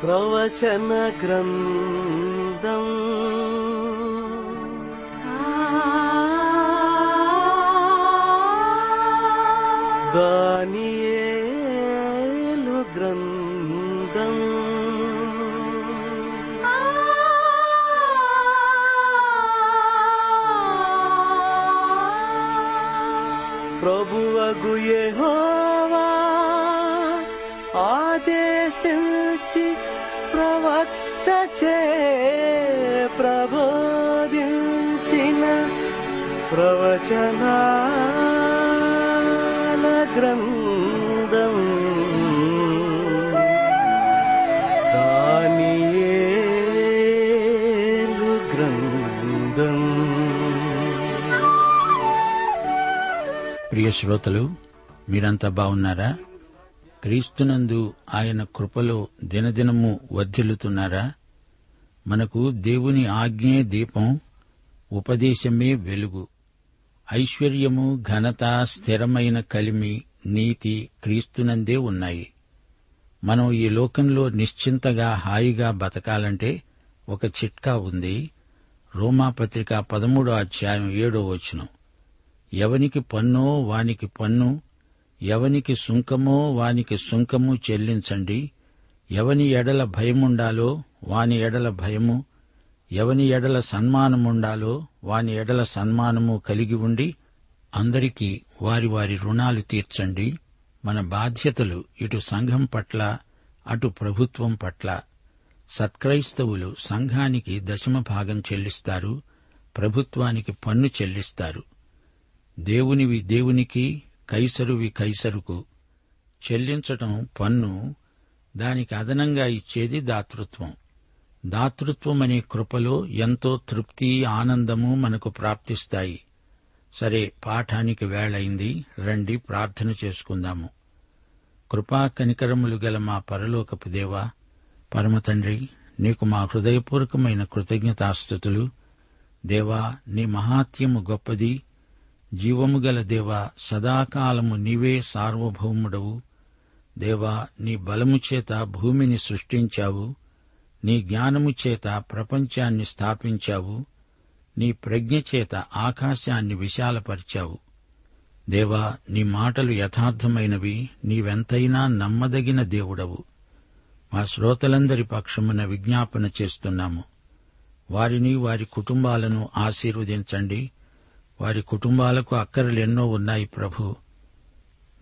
प्रवचनक्रन्दम् दानीय ప్రవచనాల గ్రంథం దానియేలు గ్రంథం. ప్రియ శ్రోతలు మీరంతా బాగున్నారా? క్రీస్తునందు ఆయన కృపలో దినదినము వర్ధిల్లుతున్నారా? మనకు దేవుని ఆజ్ఞే దీపం ఉపదేశమే వెలుగు. ఐశ్వర్యము ఘనత స్థిరమైన కలిమి నీతి క్రీస్తునందే ఉన్నాయి. మనం ఈ లోకంలో నిశ్చింతగా హాయిగా బతకాలంటే ఒక చిట్కా ఉంది. రోమాపత్రిక పదమూడో అధ్యాయం ఏడో వచనం. ఎవనికి పన్నో వానికి పన్ను ఎవనికి సుంకమో వానికి సుంకము చెల్లించండి. ఎవని ఎడల భయముండాలో వాని ఎడల భయము ఎవని ఎడల సన్మానముండాలో వాని ఎడల సన్మానము కలిగి ఉండి అందరికీ వారి వారి రుణాలు తీర్చండి. మన బాధ్యతలు ఇటు సంఘం పట్ల అటు ప్రభుత్వం పట్ల. సత్క్రైస్తవులు సంఘానికి దశమ భాగం చెల్లిస్తారు ప్రభుత్వానికి పన్ను చెల్లిస్తారు. దేవునివి దేవునికి కైసరువి కైసరుకు. చెల్లించటం పన్ను దానికి అదనంగా ఇచ్చేది దాతృత్వం. దాతృత్వం అనే కృపలో ఎంతో తృప్తి ఆనందము మనకు ప్రాప్తిస్తాయి. సరే పాఠానికి వేళైంది. రండి ప్రార్థన చేసుకుందాము. కృపా కనికరములు గల మా పరలోకపు దేవా పరమతండ్రి నీకు మా హృదయపూర్వకమైన కృతజ్ఞతాస్థుతులు. దేవా నీ మహాత్యము గొప్పది. జీవము గల దేవా సదాకాలము నీవే సార్వభౌముడవు. దేవా నీ బలము చేత భూమిని సృష్టించావు. నీ జ్ఞానము చేత ప్రపంచాన్ని స్థాపించావు. నీ ప్రజ్ఞ చేత ఆకాశాన్ని విశాలపరిచావు. దేవా నీ మాటలు యథార్థమైనవి. నీవెంతైనా నమ్మదగిన దేవుడవు. మా శ్రోతలందరి పక్షమున విజ్ఞాపన చేస్తున్నాము. వారిని వారి కుటుంబాలను ఆశీర్వదించండి. వారి కుటుంబాలకు అక్కరలెన్నో ఉన్నాయి ప్రభు.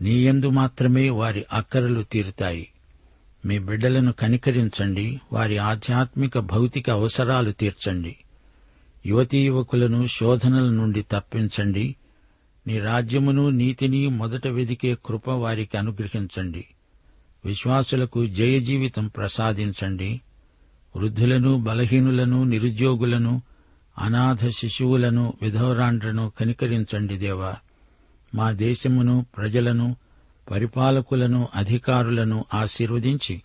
నీయందు మాత్రమే వారి అక్కరలు తీరుతాయి. మీ బిడ్డలను కనికరించండి. వారి ఆధ్యాత్మిక భౌతిక అవసరాలు తీర్చండి. యువతీ యువకులను శోధనల నుండి తప్పించండి. నీ రాజ్యమును నీతిని మొదట వెదికే కృప వారికి అనుగ్రహించండి. విశ్వాసులకు జయ జీవితం ప్రసాదించండి. వృద్ధులను బలహీనులను నిరుద్యోగులను అనాథ శిశువులను విధవరాండ్రను కనికరించండి దేవా. మా దేశమును ప్రజలను పరిపాలకులను అధికారులను ఆశీర్వదించి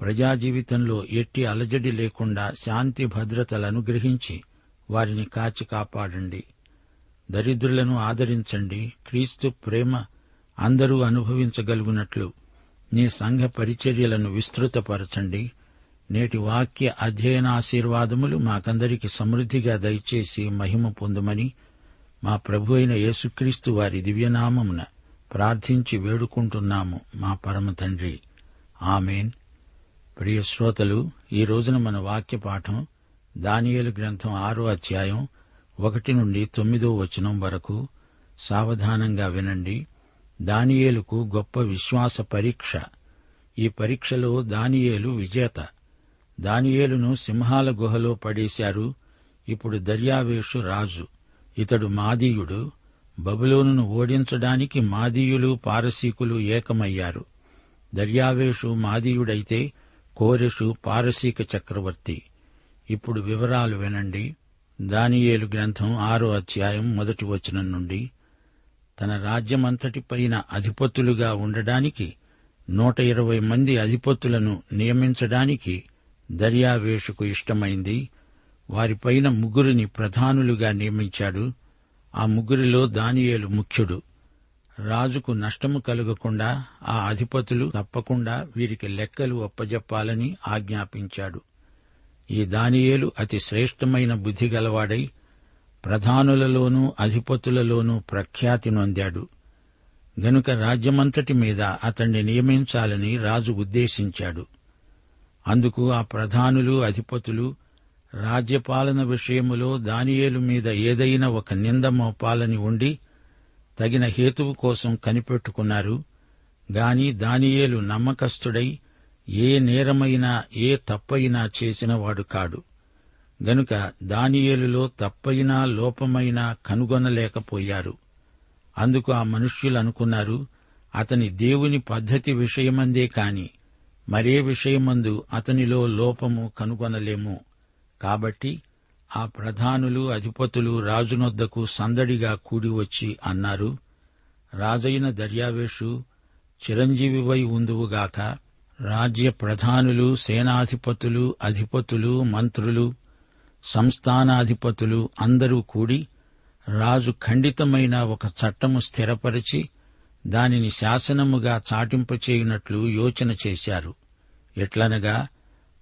ప్రజా జీవితంలో ఎట్టి అలజడి లేకుండా శాంతి భద్రతలను గ్రహించి వారిని కాచి కాపాడండి. దరిద్రులను ఆదరించండి. క్రీస్తు ప్రేమ అందరూ అనుభవించగలుగునట్లు నీ సంఘ పరిచర్యలను విస్తృతపరచండి. నేటి వాక్య అధ్యయనాశీర్వాదములు మాకందరికి సమృద్దిగా దయచేసి మహిమ పొందుమని మా ప్రభు అయిన యేసుక్రీస్తు వారి దివ్యనామమున ప్రార్థించి వేడుకుంటున్నాము మా పరమ తండ్రి. ఆమెన్. ప్రియ శ్రోతలు ఈ రోజున మన వాక్య పాఠం దానియేలు గ్రంథం ఆరో అధ్యాయం ఒకటి నుండి తొమ్మిదో వచనం వరకు సావధానంగా వినండి. దానియేలుకు గొప్ప విశ్వాస పరీక్ష. ఈ పరీక్షలో దానియేలు విజేత. దానియేలును సింహాల గుహలో పడేశారు. ఇప్పుడు దర్యావేషు రాజు. ఇతడు మాదీయుడు. బబులోనును ఓడించడానికి మాదీయులు పారసీకులు ఏకమయ్యారు. దర్యావేషు మాదీయుడైతే కోరెషు పారసీక చక్రవర్తి. ఇప్పుడు వివరాలు వినండి. దానియేలు గ్రంథం ఆరో అధ్యాయం మొదటి వచనం నుండి తన రాజ్యమంతటిపైన అధిపతులుగా ఉండడానికి నూట ఇరవై మంది అధిపతులను నియమించడానికి దర్యావేషుకు ఇష్టమైంది. వారిపైన ముగ్గురిని ప్రధానులుగా నియమించాడు. ఆ ముగ్గురిలో దానియేలు ముఖ్యుడు. రాజుకు నష్టము కలగకుండా ఆ అధిపతులు తప్పకుండా వీరికి లెక్కలు ఒప్పజెప్పాలని ఆజ్ఞాపించాడు. ఈ దానియేలు అతి శ్రేష్టమైన బుద్ధి గలవాడై ప్రధానులలోనూ అధిపతులలోనూ ప్రఖ్యాతి నొందాడు. గనుక రాజ్యమంతటి మీద అతణ్ణి నియమించాలని రాజు ఉద్దేశించాడు. అందుకు ఆ ప్రధానులు అధిపతులు రాజ్యపాలన విషయములో దానియేలు మీద ఏదైనా ఒక నింద మోపాలని ఉండి తగిన హేతువు కోసం కనిపెట్టుకున్నారు. గాని దానియేలు నమ్మకస్తుడై ఏ నేరమైనా ఏ తప్పైనా చేసినవాడు కాడు. గనుక దానియేలులో తప్పైనా లోపమైనా కనుగొనలేకపోయారు. అందుకు ఆ మనుష్యులు అనుకున్నారు అతని దేవుని పద్ధతి విషయమందే కాని మరే విషయమందు అతనిలో లోపము కనుగొనలేము. కాబట్టి ఆ ప్రధానులు అధిపతులు రాజునొద్దకు సందడిగా కూడివచ్చి అన్నారు రాజైన దర్యావేషు చిరంజీవివై ఉందువుగాక రాజ్య ప్రధానులు సేనాధిపతులు అధిపతులు మంత్రులు సంస్థానాధిపతులు అందరూ కూడి రాజు ఖండితమైన ఒక చట్టము స్థిరపరిచి దానిని శాసనముగా చాటింపచేయునట్లు యోచన చేశారు. ఎట్లనగా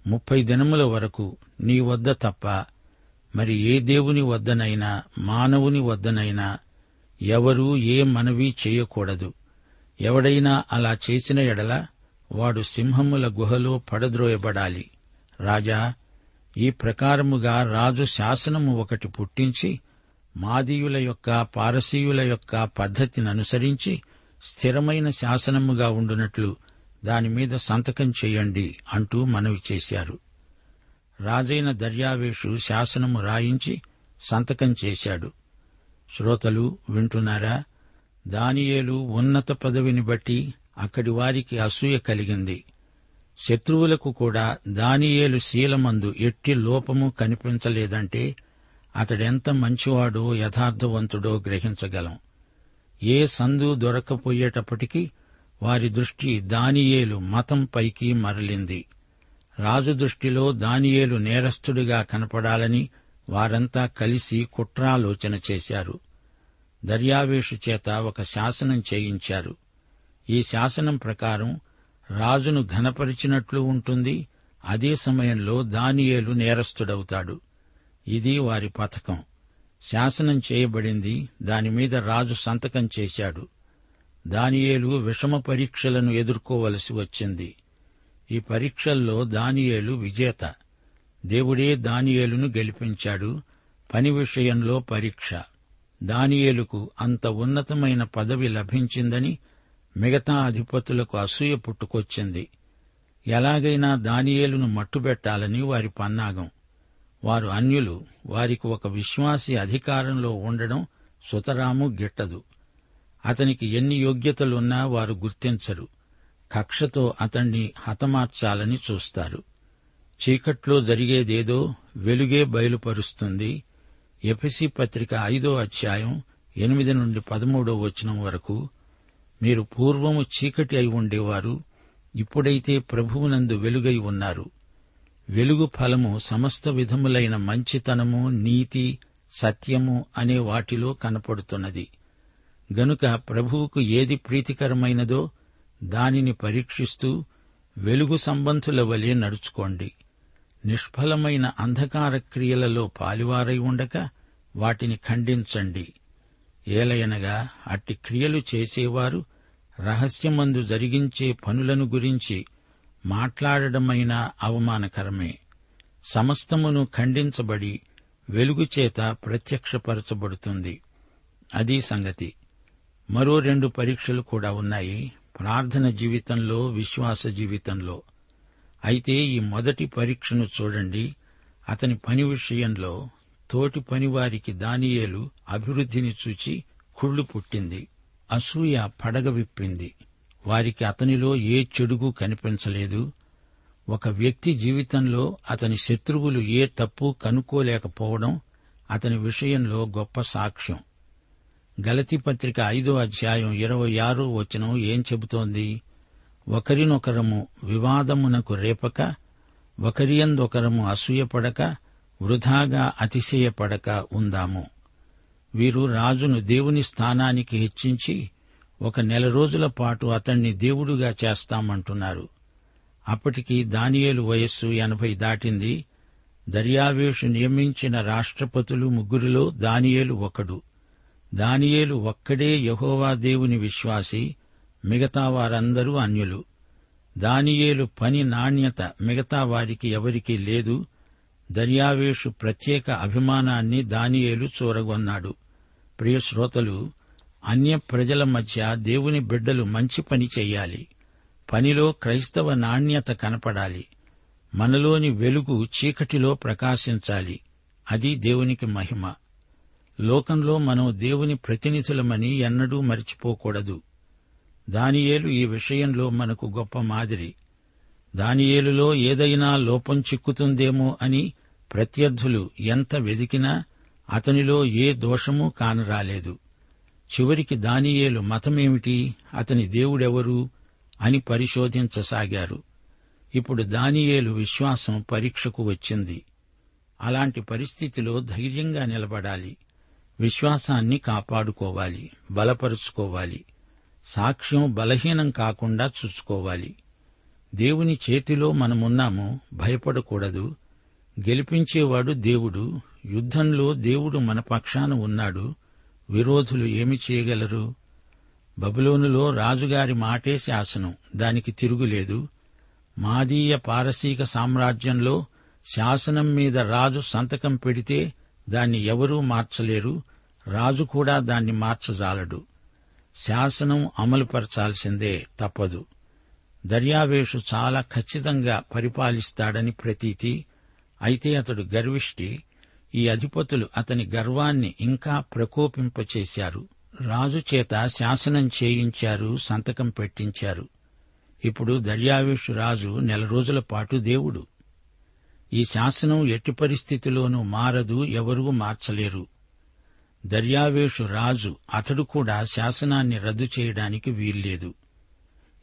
ముప్పై దినముల వరకు నీ వద్ద తప్ప మరి ఏ దేవుని వద్దనైనా మానవుని వద్దనైనా ఎవరూ ఏ మనవి చేయకూడదు. ఎవడైనా అలా చేసిన ఎడల వాడు సింహముల గుహలో పడద్రోయబడాలి. రాజా ఈ ప్రకారముగా రాజు శాసనము ఒకటి పుట్టించి మాదీయుల యొక్క పారసీయుల యొక్క పద్ధతిని అనుసరించి స్థిరమైన శాసనముగా ఉండునట్లు దానిమీద సంతకం చేయండి అంటూ మనవి చేశారు. రాజైన దర్యావేషు శాసనము రాయించి సంతకం చేశాడు. శ్రోతలు వింటున్నారా? దానియేలు ఉన్నత పదవిని బట్టి అక్కడి వారికి అసూయ కలిగింది. శత్రువులకు కూడా దానియేలు శీలమందు ఎట్టి లోపము కనిపించలేదంటే అతడెంత మంచివాడో యథార్థవంతుడో గ్రహించగలం. ఏ సందు దొరకపోయేటప్పటికీ వారి దృష్టి దానియేలు మతం పైకి మరలింది. రాజు దృష్టిలో దానియేలు నేరస్తుడిగా కనపడాలని వారంతా కలిసి కుట్రాలోచన చేశారు. దర్యావేషు చేత ఒక శాసనం చేయించారు. ఈ శాసనం ప్రకారం రాజును ఘనపరిచినట్లు ఉంటుంది అదే సమయంలో దానియేలు నేరస్తుడవుతాడు. ఇది వారి పథకం. శాసనం చేయబడింది దానిమీద రాజు సంతకం చేశాడు. దానియేలు విషమ పరీక్షలను ఎదుర్కోవలసి వచ్చింది. ఈ పరీక్షల్లో దానియేలు విజేత. దేవుడే దానియేలును గెలిపించాడు. పని విషయంలో పరీక్ష. దానియేలుకు అంత ఉన్నతమైన పదవి లభించిందని మిగతా అధిపతులకు అసూయ పుట్టుకొచ్చింది. ఎలాగైనా దానియేలును మట్టుబెట్టాలని వారి పన్నాగం. వారు అన్యులు వారికి ఒక విశ్వాసి అధికారంలో ఉండడం సుతరాము గిట్టదు. అతనికి ఎన్ని యోగ్యతలున్నా వారు గుర్తించరు. కక్షతో అతణ్ణి హతమార్చాలని చూస్తారు. చీకట్లో జరిగేదేదో వెలుగే బయలుపరుస్తుంది. ఎపిసి పత్రిక ఐదో అధ్యాయం ఎనిమిది నుండి పదమూడో వచనం వరకు మీరు పూర్వము చీకటి అయి ఉండేవారు ఇప్పుడైతే ప్రభువునందు వెలుగై ఉన్నారు. వెలుగు ఫలము సమస్త విధములైన మంచితనము నీతి సత్యము అనే వాటిలో కనపడుతున్నది. గనుక ప్రభువుకు ఏది ప్రీతికరమైనదో దానిని పరీక్షిస్తూ వెలుగు సంబంధుల వలె నడుచుకోండి. నిష్ఫలమైన అంధకార క్రియలలో పాలివారై ఉండక వాటిని ఖండించండి. ఏలయనగా అట్టి క్రియలు చేసేవారు రహస్యమందు జరిగించే పనులను గురించి మాట్లాడడమైనా అవమానకరమే. సమస్తమును ఖండించబడి వెలుగుచేత ప్రత్యక్షపరచబడుతుంది. అది సంగతి. మరో రెండు పరీక్షలు కూడా ఉన్నాయి ప్రార్థన జీవితంలో విశ్వాస జీవితంలో. అయితే ఈ మొదటి పరీక్షను చూడండి. అతని పని విషయంలో తోటి పనివారికి దానియేలు అభివృద్ధిని చూచి కుళ్ళు పుట్టింది. అసూయ పడగ విప్పింది. వారికి అతనిలో ఏ చెడుగు కనిపించలేదు. ఒక వ్యక్తి జీవితంలో అతని శత్రువులు ఏ తప్పు కనుక్కోలేకపోవడం అతని విషయంలో గొప్ప సాక్ష్యం. గలతి పత్రిక ఐదో అధ్యాయం ఇరవై ఆరో వచనం ఏం చెబుతోంది? ఒకరినొకరము వివాదమునకు రేపక ఒకరియందొకరము అసూయపడక వృధాగా అతిశయపడక ఉందాము. వీరు రాజును దేవుని స్థానానికి హెచ్చించి ఒక నెల రోజుల పాటు అతణ్ణి దేవుడుగా చేస్తామంటున్నారు. అప్పటికి దానియేలు వయస్సు ఎనభై దాటింది. దర్యావేషు నియమించిన రాష్ట్రపతులు ముగ్గురిలో దానియేలు ఒకడు. దానియేలు ఒక్కడే యహోవా దేవుని విశ్వాసి మిగతా వారందరూ అన్యులు. దానియేలు పని నాణ్యత మిగతా వారికి ఎవరికీ లేదు. దర్యావేషు ప్రత్యేక అభిమానాన్ని దానియేలు చూరగొన్నాడు. ప్రియ శ్రోతలు అన్య ప్రజల మధ్య దేవుని బిడ్డలు మంచి పని చెయ్యాలి. పనిలో క్రైస్తవ నాణ్యత కనపడాలి. మనలోని వెలుగు చీకటిలో ప్రకాశించాలి. అది దేవునికి మహిమ. లోకంలో మనం దేవుని ప్రతినిధులమని ఎన్నడూ మరిచిపోకూడదు. దానియేలు ఈ విషయంలో మనకు గొప్ప మాదిరి. దానియేలులో ఏదైనా లోపం చిక్కుతుందేమో అని ప్రత్యర్థులు ఎంత వెదికినా అతనిలో ఏ దోషమూ కానరాలేదు. చివరికి దానియేలు మతమేమిటి? అతని దేవుడెవరు? అని పరిశోధించసాగారు. ఇప్పుడు దానియేలు విశ్వాసం పరీక్షకు వచ్చింది. అలాంటి పరిస్థితిలో ధైర్యంగా నిలబడాలి. విశ్వాసాన్ని కాపాడుకోవాలి బలపరుచుకోవాలి సాక్ష్యం బలహీనం కాకుండా చూసుకోవాలి. దేవుని చేతిలో మనమున్నాము భయపడకూడదు. గెలిపించేవాడు దేవుడు యుద్ధంలో దేవుడు మన పక్షాన ఉన్నాడు విరోధులు ఏమి చేయగలరు? బబులోనులో రాజుగారి మాటే శాసనం దానికి తిరుగులేదు. మాదీయ పారసీక సామ్రాజ్యంలో శాసనం మీద రాజు సంతకం పెడితే దాన్ని ఎవరూ మార్చలేరు రాజు కూడా దాన్ని మార్చజాలడు. శాసనం అమలుపరచాల్సిందే తప్పదు. దర్యావేషు చాలా ఖచ్చితంగా పరిపాలిస్తాడని ప్రతీతి అయితే అతడు గర్విష్టి ఈ అధిపతులు అతని గర్వాన్ని ఇంకా ప్రకోపింపచేశారు. రాజు చేత శాసనం చేయించారు సంతకం పెట్టించారు. ఇప్పుడు దర్యావేషు రాజు నెల రోజుల పాటు దేవుడు. ఈ శాసనం ఎట్టి పరిస్థితిలోనూ మారదు ఎవరూ మార్చలేరు. దర్యావేషు రాజు అతడు కూడా శాసనాన్ని రద్దు చేయడానికి వీల్లేదు.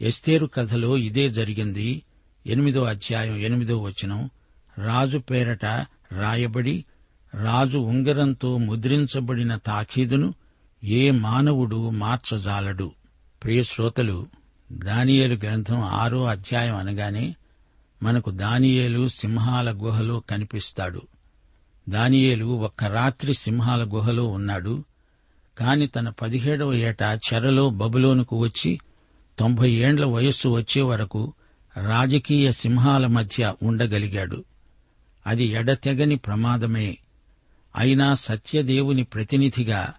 ఎస్తేరు కథలో ఇదే జరిగింది. ఎనిమిదో అధ్యాయం ఎనిమిదో వచనం. రాజు పేరట రాయబడి రాజు ఉంగరంతో ముద్రించబడిన తాఖీదును ఏ మానవుడు మార్చజాలడు. ప్రియశ్రోతలు దానియలు గ్రంథం ఆరో అధ్యాయం అనగానే మనకు దానియేలు సింహాల గుహలో కనిపిస్తాడు. దానియేలు ఒక్క రాత్రి సింహాల గుహలో ఉన్నాడు. కాని తన పదిహేడవ ఏట చెరలో బబులోనుకు వచ్చి తొంభై ఏండ్ల వయస్సు వచ్చే వరకు రాజకీయ సింహాల మధ్య ఉండగలిగాడు. అది ఎడతెగని ప్రమాదమే. అయినా సత్యదేవుని ప్రతినిధిగా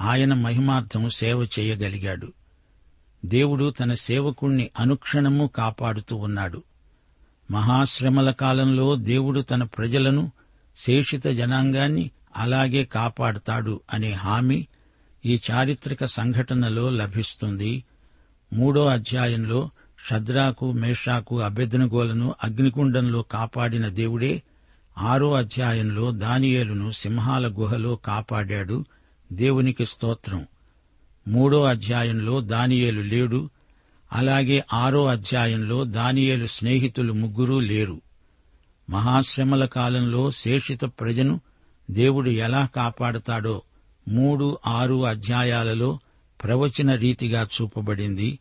ఆయన మహిమార్థం సేవ చేయగలిగాడు. దేవుడు తన సేవకుణ్ణి అనుక్షణము కాపాడుతూ ఉన్నాడు. మహాశ్రమల కాలంలో దేవుడు తన ప్రజలను శేషిత జనాంగాన్ని అలాగే కాపాడుతాడు అనే హామీ ఈ చారిత్రక సంఘటనలో లభిస్తుంది. మూడో అధ్యాయంలో షద్రాకు మేషాకు అభ్యర్థనగోలను అగ్నికుండంలో కాపాడిన దేవుడే ఆరో అధ్యాయంలో దానియేలును సింహాల గుహలో కాపాడాడు దేవునికి స్తోత్రం. మూడో అధ్యాయంలో దానియేలు లేడు అలాగే ఆరో అధ్యాయంలో దానియేలు స్నేహితులు ముగ్గురూ లేరు. మహాశ్రమల కాలంలో శేషిత ప్రజను దేవుడు ఎలా కాపాడతాడో మూడు ఆరు అధ్యాయాలలో ప్రవచన రీతిగా చూపబడింది.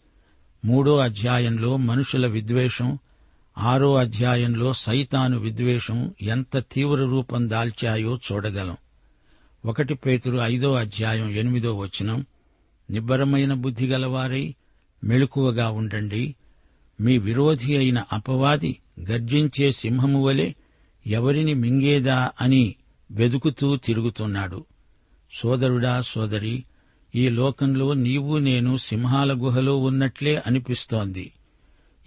మూడో అధ్యాయంలో మనుషుల విద్వేషం ఆరో అధ్యాయంలో సైతాను విద్వేషం ఎంత తీవ్ర రూపం దాల్చాయో చూడగలం. ఒకటి పేతురు ఐదో అధ్యాయం ఎనిమిదో వచనం నిబ్బరమైన బుద్ధి గలవారై మెళుకువగా ఉండండి. మీ విరోధి అయిన అపవాది గర్జించే సింహము వలె ఎవరిని మింగేదా అని వెదుకుతూ తిరుగుతున్నాడు. సోదరుడా సోదరి ఈ లోకంలో నీవు నేను సింహాల గుహలో ఉన్నట్లే అనిపిస్తోంది.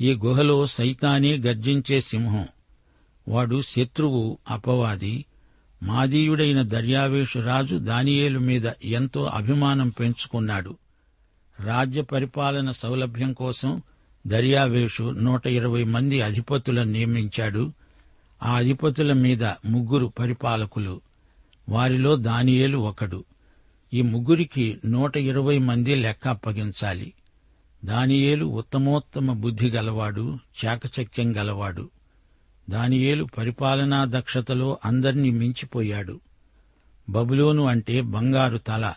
ఈ గుహలో సైతానే గర్జించే సింహం. వాడు శత్రువు అపవాది మాదీయుడైన దర్యావేషు రాజు దానియేలు మీద ఎంతో అభిమానం పెంచుకున్నాడు. రాజ్య పరిపాలన సౌలభ్యం కోసం దర్యావేషు నూట ఇరవై మంది అధిపతులను నియమించాడు. ఆ అధిపతుల మీద ముగ్గురు పరిపాలకులు వారిలో దానియేలు ఒకడు. ఈ ముగ్గురికి నూట ఇరవై మంది లెక్క అప్పగించాలి. దానియేలు ఉత్తమోత్తమ బుద్ధి గలవాడు చాకచక్యం గలవాడు. దానియేలు పరిపాలనా దక్షతలో అందర్నీ మించిపోయాడు. బబులోను అంటే బంగారు తల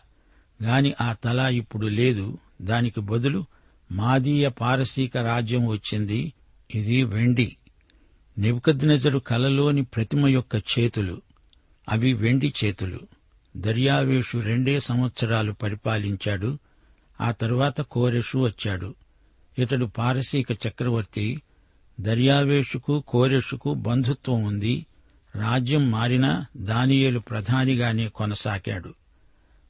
గాని ఆ తల ఇప్పుడు లేదు. దానికి బదులు మాదీయ పారసీక రాజ్యం వచ్చింది. ఇది వెండి. నెబుకద్నెజరు కలలోని ప్రతిమ యొక్క చేతులు. అవి వెండి చేతులు. దర్యావేషు రెండే సంవత్సరాలు పరిపాలించాడు. ఆ తరువాత కోరెషు వచ్చాడు. ఇతడు పారసీక చక్రవర్తి. దర్యావేషుకు కోరెషుకు బంధుత్వం ఉంది. రాజ్యం మారినా దానియేలు ప్రధానిగానే కొనసాగాడు.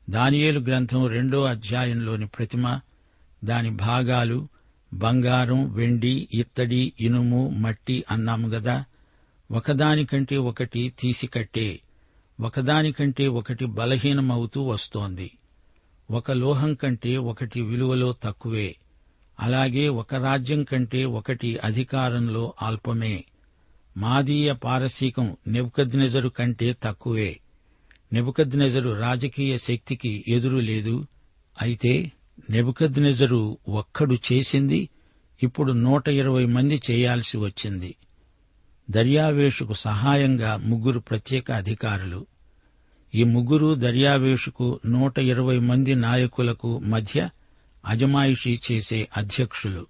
దానియేలు గ్రంథం రెండో అధ్యాయంలోని ప్రతిమ దాని భాగాలు బంగారం వెండి ఇత్తడి ఇనుము మట్టి అన్నాము గదా. ఒకదానికంటే ఒకటి తీసికట్టే ఒకదానికంటే ఒకటి బలహీనమవుతూ వస్తోంది. ఒక లోహం కంటే ఒకటి విలువలో తక్కువే అలాగే ఒక రాజ్యం కంటే ఒకటి అధికారంలో అల్పమే. మాదీయ పారసీకం నెబుకద్నెజరు కంటే తక్కువే. నెబుకద్నెజరు రాజకీయ శక్తికి ఎదురు లేదు. అయితే నెబుకద్నెజరు ఒక్కడు చేసింది ఇప్పుడు నూట ఇరవై మంది చేయాల్సి వచ్చింది. దర్యావేషుకు సహాయంగా ముగ్గురు ప్రత్యేక అధికారులు. ఈ ముగ్గురు దర్యావేషుకు నూట ఇరవై మంది నాయకులకు మధ్య అజమాయిషీ చేసే అధ్యక్షులు.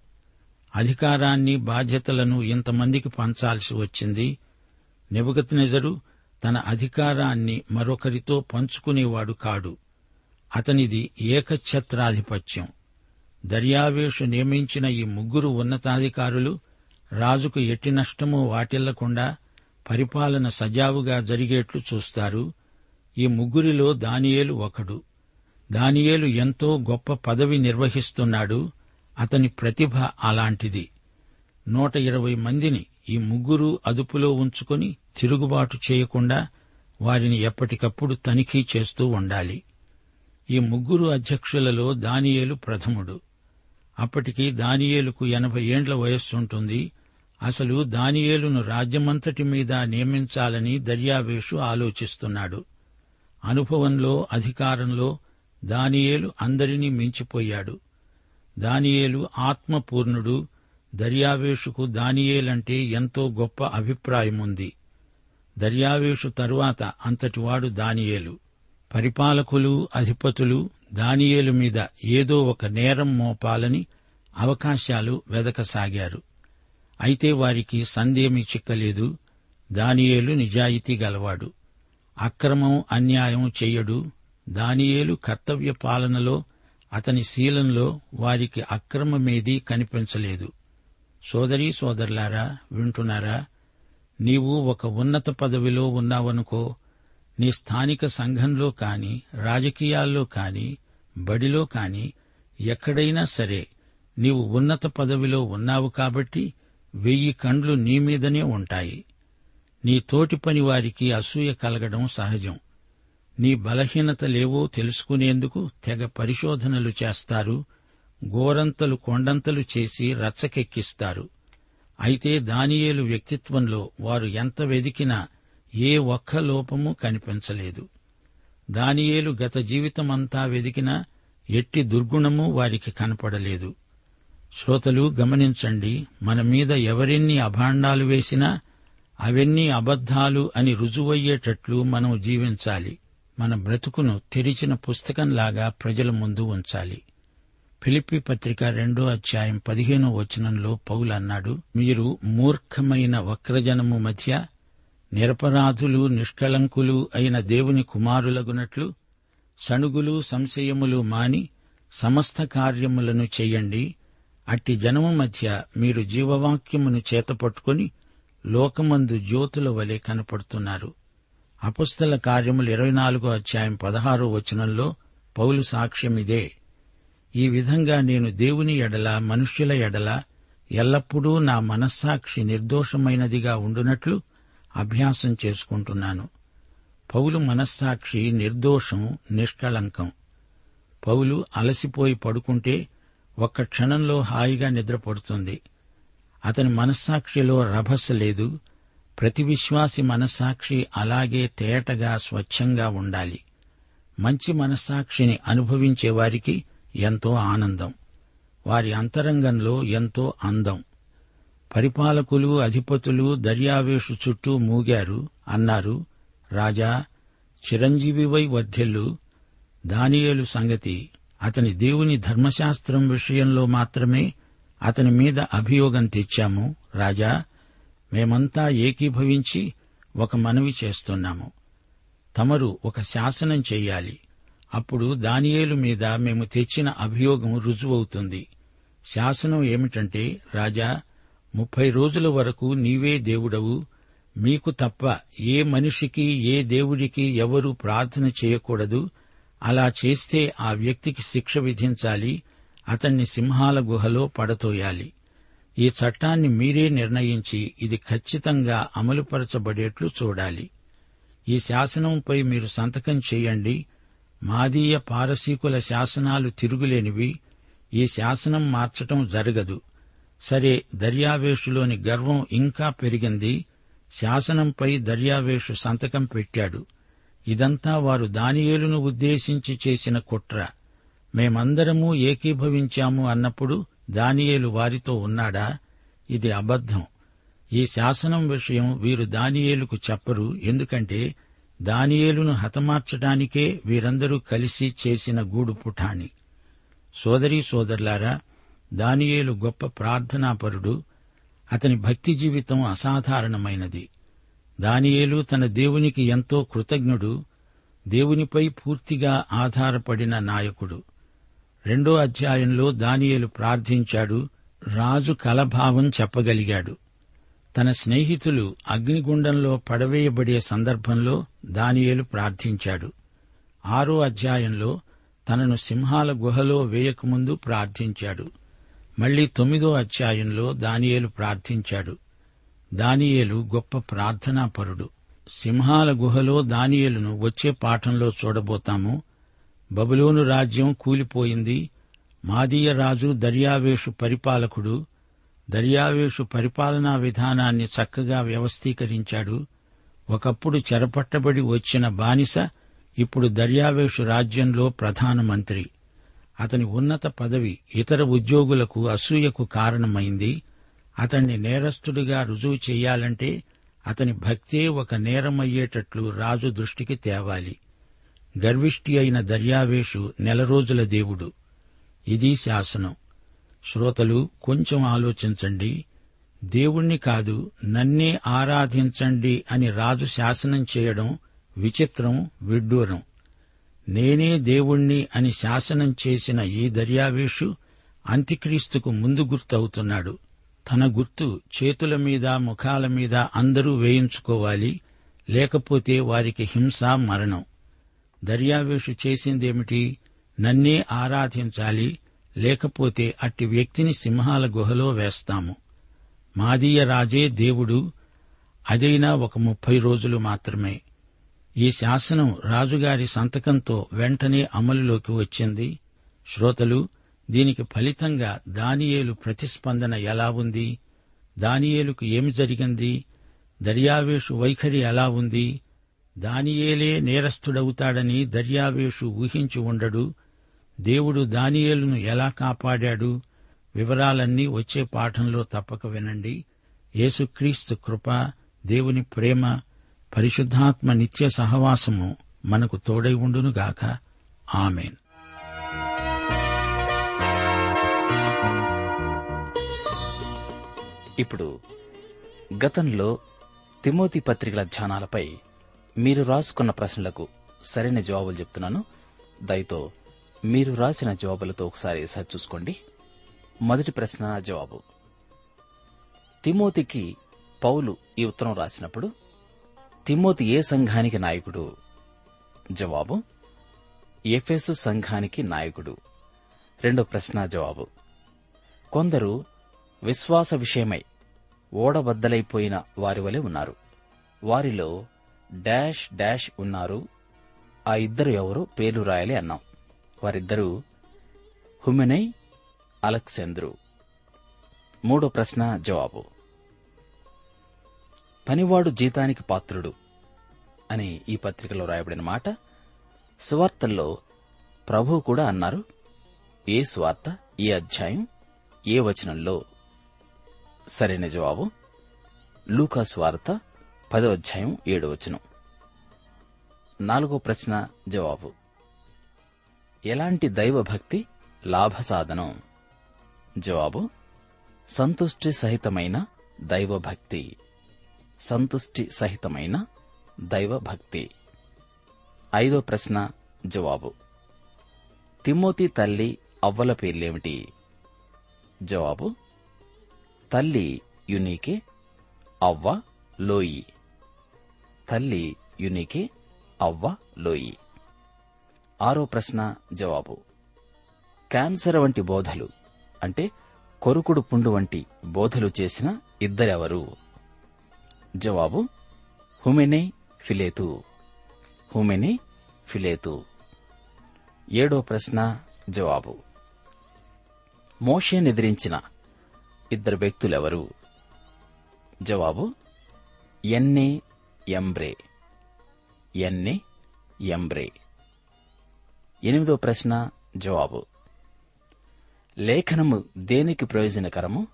అధికారాన్ని బాధ్యతలను ఇంతమందికి పంచాల్సి వచ్చింది. నెబుకత్నెజరు తన అధికారాన్ని మరొకరితో పంచుకునేవాడు కాడు. అతనిది ఏకఛత్రాధిపత్యం. దర్యావేషు నియమించిన ఈ ముగ్గురు ఉన్నతాధికారులు రాజుకు ఎట్టి నష్టమూ వాటిల్లకుండా పరిపాలన సజావుగా జరిగేట్లు చూస్తారు. ఈ ముగ్గురిలో దానియేలు ఒకడు. దానియేలు ఎంతో గొప్ప పదవి నిర్వహిస్తున్నాడు. అతని ప్రతిభ అలాంటిది. నూట ఇరవై మందిని ఈ ముగ్గురు అదుపులో ఉంచుకొని తిరుగుబాటు చేయకుండా వారిని ఎప్పటికప్పుడు తనిఖీ చేస్తూ ఉండాలి. ఈ ముగ్గురు అధ్యక్షులలో దానియేలు ప్రథముడు. అప్పటికి దానియేలుకు ఎనభై ఏండ్ల వయస్సుంటుంది అసలు దానియేలును రాజ్యమంతటి మీద నియమించాలని దర్యావేషు ఆలోచిస్తున్నాడు. అనుభవంలో అధికారంలో దానియేలు అందరినీ మించిపోయాడు. దానియేలు ఆత్మపూర్ణుడు. దర్యావేషుకు దానియేలంటే ఎంతో గొప్ప అభిప్రాయముంది. దర్యావేషు తరువాత అంతటివాడు దానియేలు. పరిపాలకులు అధిపతులు దానియేలు మీద ఏదో ఒక నేరం మోపాలని అవకాశాలు వెదకసాగారు. అయితే వారికి సందేమి చిక్కలేదు. దానియేలు నిజాయితీ గలవాడు. అక్రమం అన్యాయం చెయ్యడు. దానియేలు కర్తవ్య పాలనలో అతని శీలంలో వారికి అక్రమమేదీ కనిపించలేదు. సోదరీ సోదరులారా వింటున్నారా? నీవు ఒక ఉన్నత పదవిలో ఉన్నావనుకో నీ స్థానిక సంఘంలో కాని రాజకీయాల్లో కాని బడిలో కాని ఎక్కడైనా సరే నీవు ఉన్నత పదవిలో ఉన్నావు కాబట్టి వెయ్యి కండ్లు నీ మీదనే ఉంటాయి. నీ తోటి పని వారికి అసూయ కలగడం సహజం. నీ బలహీనతలేవో తెలుసుకునేందుకు తెగ పరిశోధనలు చేస్తారు గోరంతలు కొండంతలు చేసి రచ్చకెక్కిస్తారు. అయితే దానియేలు వ్యక్తిత్వంలో వారు ఎంత వెదికినా ఏ ఒక్క లోపము కనిపించలేదు. దానియేలు గత జీవితమంతా వెదికినా ఎట్టి దుర్గుణము వారికి కనపడలేదు. శ్రోతలు గమనించండి మన మీద ఎవరెన్ని అభాండాలు వేసినా అవన్నీ అబద్ధాలు అని రుజువయ్యేటట్లు మనం జీవించాలి. మన బ్రతుకును తెరిచిన పుస్తకంలాగా ప్రజల ముందు ఉంచాలి. ఫిలిప్పి పత్రిక రెండో అధ్యాయం పదిహేనో వచనంలో పౌలు అన్నాడు మీరు మూర్ఖమైన వక్రజనము మధ్య నిరపరాధులు నిష్కళంకులు అయిన దేవుని కుమారులగునట్లు సణుగులు సంశయములు మాని సమస్త కార్యములను చెయ్యండి అట్టి జనము మధ్య మీరు జీవవాక్యమును చేతపట్టుకుని లోకమందు జ్యోతుల వలె కనపడుతున్నారు. అపుస్తల కార్యములు ఇరవై నాలుగో అధ్యాయం పదహారో వచనంలో పౌలు సాక్ష్యమిదే. ఈ విధంగా నేను దేవుని ఎడల మనుష్యుల ఎడల ఎల్లప్పుడూ నా మనస్సాక్షి నిర్దోషమైనదిగా ఉండునట్లు అభ్యాసం చేసుకుంటున్నాను. పౌలు మనస్సాక్షి నిర్దోషం నిష్కళంకం. పౌలు అలసిపోయి పడుకుంటే ఒక్క క్షణంలో హాయిగా నిద్రపడుతుంది. అతని మనస్సాక్షిలో రభస లేదు. ప్రతి విశ్వాసి మనస్సాక్షి అలాగే తేటగా స్వచ్ఛంగా ఉండాలి. మంచి మనస్సాక్షిని అనుభవించే వారికి ఎంతో ఆనందం. వారి అంతరంగంలో ఎంతో అందం. పరిపాలకులు అధిపతులు దర్యావేషు చుట్టూ మూగారు అన్నారు రాజా చిరంజీవివై వర్ధిల్లు దానియేలు సంగతి. అతని దేవుని ధర్మశాస్త్రం విషయంలో మాత్రమే అతని మీద అభియోగం తెచ్చాము రాజా. మేమంతా ఏకీభవించి ఒక మనవి చేస్తున్నాము. తమరు ఒక శాసనం చెయ్యాలి. అప్పుడు దానియేలు మీద మేము తెచ్చిన అభియోగం రుజువవుతుంది. శాసనం ఏమిటంటే రాజా ముప్పై రోజుల వరకు నీవే దేవుడవు. మీకు తప్ప ఏ మనిషికి ఏ దేవుడికి ఎవరూ ప్రార్థన చేయకూడదు. అలా చేస్తే ఆ వ్యక్తికి శిక్ష విధించాలి. అతన్ని సింహాల గుహలో పడతోయాలి. ఈ చట్టాన్ని మీరే నిర్ణయించి ఇది ఖచ్చితంగా అమలుపరచబడేట్లు చూడాలి. ఈ శాసనంపై మీరు సంతకం చేయండి. మాదీయ పారసీకుల శాసనాలు తిరుగులేనివి ఈ శాసనం మార్చటం జరగదు. సరే దర్యావేషులోని గర్వం ఇంకా పెరిగింది. శాసనంపై దర్యావేషు సంతకం పెట్టాడు. ఇదంతా వారు దానియేలును ఉద్దేశించి చేసిన కుట్ర. మేమందరము ఏకీభవించాము అన్నప్పుడు దానియేలు వారితో ఉన్నాడా? ఇది అబద్ధం. ఈ శాసనం విషయం వీరు దానియేలుకు చెప్పరు. ఎందుకంటే దానియేలును హతమార్చడానికే వీరందరూ కలిసి చేసిన గూడు పుఠాని సోదరీ సోదరులారా దానియేలు గొప్ప ప్రార్థనాపరుడు అతని భక్తి జీవితం అసాధారణమైనది. దానియేలు తన దేవునికి ఎంతో కృతజ్ఞుడు దేవునిపై పూర్తిగా ఆధారపడిన నాయకుడు. రెండో అధ్యాయంలో దానియేలు ప్రార్థించాడు రాజు కలభావం చెప్పగలిగాడు. తన స్నేహితులు అగ్నిగుండంలో పడవేయబడే సందర్భంలో దానియేలు ప్రార్థించాడు. ఆరో అధ్యాయంలో తనను సింహాల గుహలో వేయకముందు ప్రార్థించాడు. మళ్ళీ తొమ్మిదో అధ్యాయంలో దానియేలు ప్రార్థించాడు. దానియేలు గొప్ప ప్రార్థనాపరుడు. సింహాల గుహలో దానియేలును వచ్చే పాఠంలో చూడబోతాము. బబులోను రాజ్యం కూలిపోయింది. మాదీయ రాజు దర్యావేషు పరిపాలకుడు దర్యావేషు పరిపాలనా విధానాన్ని చక్కగా వ్యవస్థీకరించాడు. ఒకప్పుడు చెరపట్టబడి వచ్చిన బానిస ఇప్పుడు దర్యావేషు రాజ్యంలో ప్రధానమంత్రి. అతని ఉన్నత పదవి ఇతర ఉద్యోగులకు అసూయకు కారణమైంది. అతన్ని నేరస్తుడిగా రుజువు చేయాలంటే అతని భక్తే ఒక నేరమయ్యేటట్లు రాజు దృష్టికి తేవాలి. గర్విష్టి అయిన దర్యావేషు నెల రోజుల దేవుడు. ఇది శాసనం. శ్రోతలు కొంచెం ఆలోచించండి. దేవుణ్ణి కాదు నన్నే ఆరాధించండి అని రాజు శాసనం చేయడం విచిత్రం విడ్డూరం. నేనే దేవుణ్ణి అని శాసనం చేసిన ఈ దర్యావేషు అంత్యక్రీస్తుకు ముందు గుర్తవుతున్నాడు. తన గుర్తు చేతుల మీద ముఖాల మీద అందరూ వేయించుకోవాలి లేకపోతే వారికి హింస మరణం. దర్యావేషు చేసిందేమిటి? నన్నే ఆరాధించాలి లేకపోతే అట్టి వ్యక్తిని సింహాల గుహలో వేస్తాము. మాదీయ రాజే దేవుడు. అదైనా ఒక ముప్పై రోజులు మాత్రమే. ఈ శాసనం రాజుగారి సంతకంతో వెంటనే అమలులోకి వచ్చింది. శ్రోతలు దీనికి ఫలితంగా దానియేలు ప్రతిస్పందన ఎలా ఉంది? దానియేలుకు ఏమి జరిగింది? దర్యావేషు వైఖరి ఎలా ఉంది? దానియేలే నేరస్తుడవుతాడని దర్యావేషు ఊహించి ఉండడు. దేవుడు దానియేలును ఎలా కాపాడాడు? వివరాలన్నీ వచ్చే పాఠంలో తప్పక వినండి. యేసుక్రీస్తు కృప దేవుని ప్రేమ పరిశుద్ధాత్మ నిత్య సహవాసము మనకు తోడై ఉండునుగాక. ఆమెన్. ఇప్పుడు గతంలో తిమోతి పత్రికల ధ్యానాలపై మీరు రాసుకున్న ప్రశ్నలకు సరైన జవాబులు చెప్తున్నాను. దయతో మీరు రాసిన జవాబులతో ఒకసారి సరిచూసుకోండి మొదటి ప్రశ్న జవాబు. తిమోతికి పౌలు ఈ ఉత్తరం రాసినప్పుడు తిమోతి ఏ సంఘానికి నాయకుడు? జవాబు ఎఫెసు సంఘానికి నాయకుడు. రెండో ప్రశ్న జవాబు. కొందరు విశ్వాస విషయమై ఓడబద్దలైపోయిన వారి వలె ఉన్నారు. వారిలో డాష్ డాష్ ఉన్నారు. ఆ ఇద్దరు ఎవరు పేర్లు రాయాలి అన్నాం. వారిద్దరూ హుమెనై అలెక్సేంద్రు. మూడో ప్రశ్న జవాబు. పనివాడు జీతానికి పాత్రుడు అని ఈ పత్రికలో రాయబడిన మాట సువార్తల్లో ప్రభు కూడా అన్నారు. ఏ స్వార్త ఏ అధ్యాయం ఏ వచనంలో? సరైన జవాబు. లూకా స్వార్త పదో అధ్యాయం ఏడో వచనం. నాలుగో ప్రశ్న జవాబు. ఎలాంటి దైవభక్తి లాభసాధనం? జవాబు సంతుష్టి సహితమైన దైవభక్తి. సంతుష్టి సహితమైన దైవభక్తి. ఐదో ప్రశ్న జవాబు. తిమ్మోతి తల్లి అవ్వల పేర్లేమిటి? జవాబు తల్లి యునీకే అవ్వ లోయి. తల్లి యునీకే అవ్వ లోయి. ఆరో ప్రశ్న జవాబు. క్యాన్సర్ వంటి బోధలు అంటే కొరుకుడు పుండు వంటి బోధలు చేసిన ఇద్దరెవరు? జవాబు హుమెనే ఫిలేతు. హుమెనే ఫిలేతు. ఏడో ప్రశ్న జవాబు. మోషేనెదిరించిన ఇద్దరు వ్యక్తులెవరు? జవాబు ఎన్నే ఎంబ్రే ఎన్నే ఎంబ్రే ఎనిమిదో ప్రశ్న జవాబు. లేఖనము దేనికి ప్రయోజనకరము?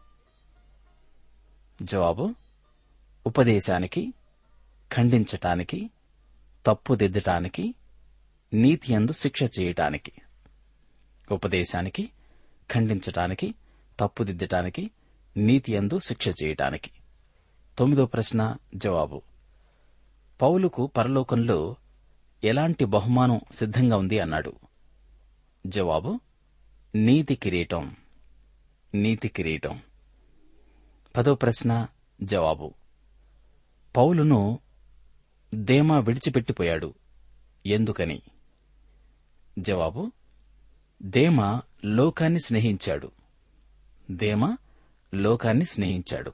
జవాబు ఉపదేశానికి ఖండించటానికి తప్పుదిద్దటానికి నీతి యందు శిక్ష చేయటానికి. ఉపదేశానికి ఖండించటానికి తప్పుదిద్దటానికి నీతి యందు శిక్ష చేయటానికి. తొమ్మిదో ప్రశ్న జవాబు. పౌలుకు పరలోకంలో ఎలాంటి బహుమానం సిద్ధంగా ఉంది అన్నాడు. జవాబు నీతి కిరీటం. నీతి కిరీటం. పదో ప్రశ్న జవాబు. పౌలును దేమా విడిచిపెట్టిపోయాడు. ఎందుకని? జవాబు దేమా లోకాన్ని స్నేహించాడు. దేమా లోకాన్ని స్నేహించాడు.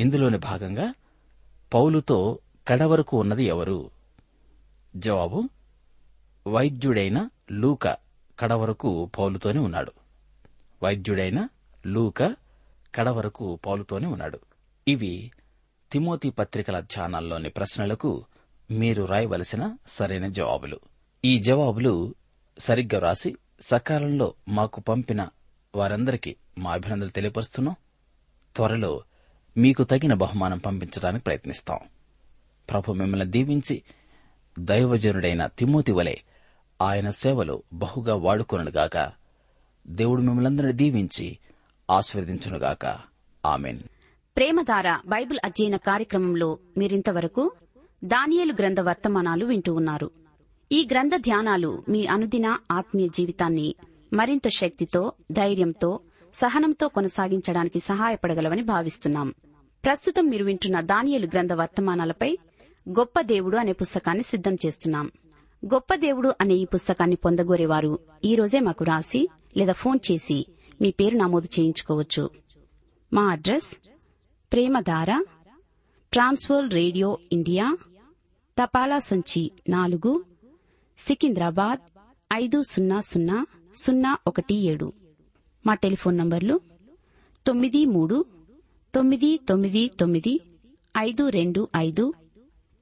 ఇందులోని భాగంగా పౌలుతో కడవరకు ఉన్నది ఎవరు? జవాబు వైద్యుడైన లూక కడవరకు పౌలుతోనే ఉన్నాడు. వైద్యుడైన లూక కడవరకు పౌలుతోనే ఉన్నాడు. ఇవి తిమోతి పత్రికల ధ్యానాల్లోని ప్రశ్నలకు మీరు రాయవలసిన సరైన జవాబులు. ఈ జవాబులు సరిగ్గా వ్రాసి సకాలంలో మాకు పంపిన వారందరికీ మా అభినందనలు తెలియపరుస్తున్నాం. త్వరలో మీకు తగిన బహుమానం పంపించడానికి ప్రయత్నిస్తాం. ప్రభు మిమ్మల్ని దీవించి దైవజనుడైన తిమ్మోతి వలె ఆయన సేవలో బహుగా వాడుకొనుగాక దేవుడు మిమ్మల్ందరినీ దీవించి ఆశీర్వదించునుగాక ఆమెన్. ప్రేమధార బైబిల్ అధ్యయన కార్యక్రమంలో మీరింతవరకు దానియేలు గ్రంథ వర్తమానాలు వింటూ ఉన్నారు. ఈ గ్రంథ ధ్యానాలు మీ అనుదిన ఆత్మీయ జీవితాన్ని మరింత శక్తితో ధైర్యంతో సహనంతో కొనసాగించడానికి సహాయపడగలవని భావిస్తున్నాం. ప్రస్తుతం మీరు వింటున్న దానియలు గ్రంథ వర్తమానాలపై గొప్ప దేవుడు అనే పుస్తకాన్ని సిద్ధం చేస్తున్నాం. గొప్ప దేవుడు అనే ఈ పుస్తకాన్ని పొందగోరేవారు ఈ రోజే మాకు రాసి లేదా ఫోన్ చేసి మీ పేరు నమోదు చేయించుకోవచ్చు. మా address Premadhara trans world radio India తపాలా సంచి నాలుగు సికింద్రాబాద్ ఐదు సున్నా సున్నా సున్నా ఒకటి ఏడు. మా టెలిఫోన్ నంబర్లు తొమ్మిది మూడు తొమ్మిది తొమ్మిది తొమ్మిది ఐదు రెండు ఐదు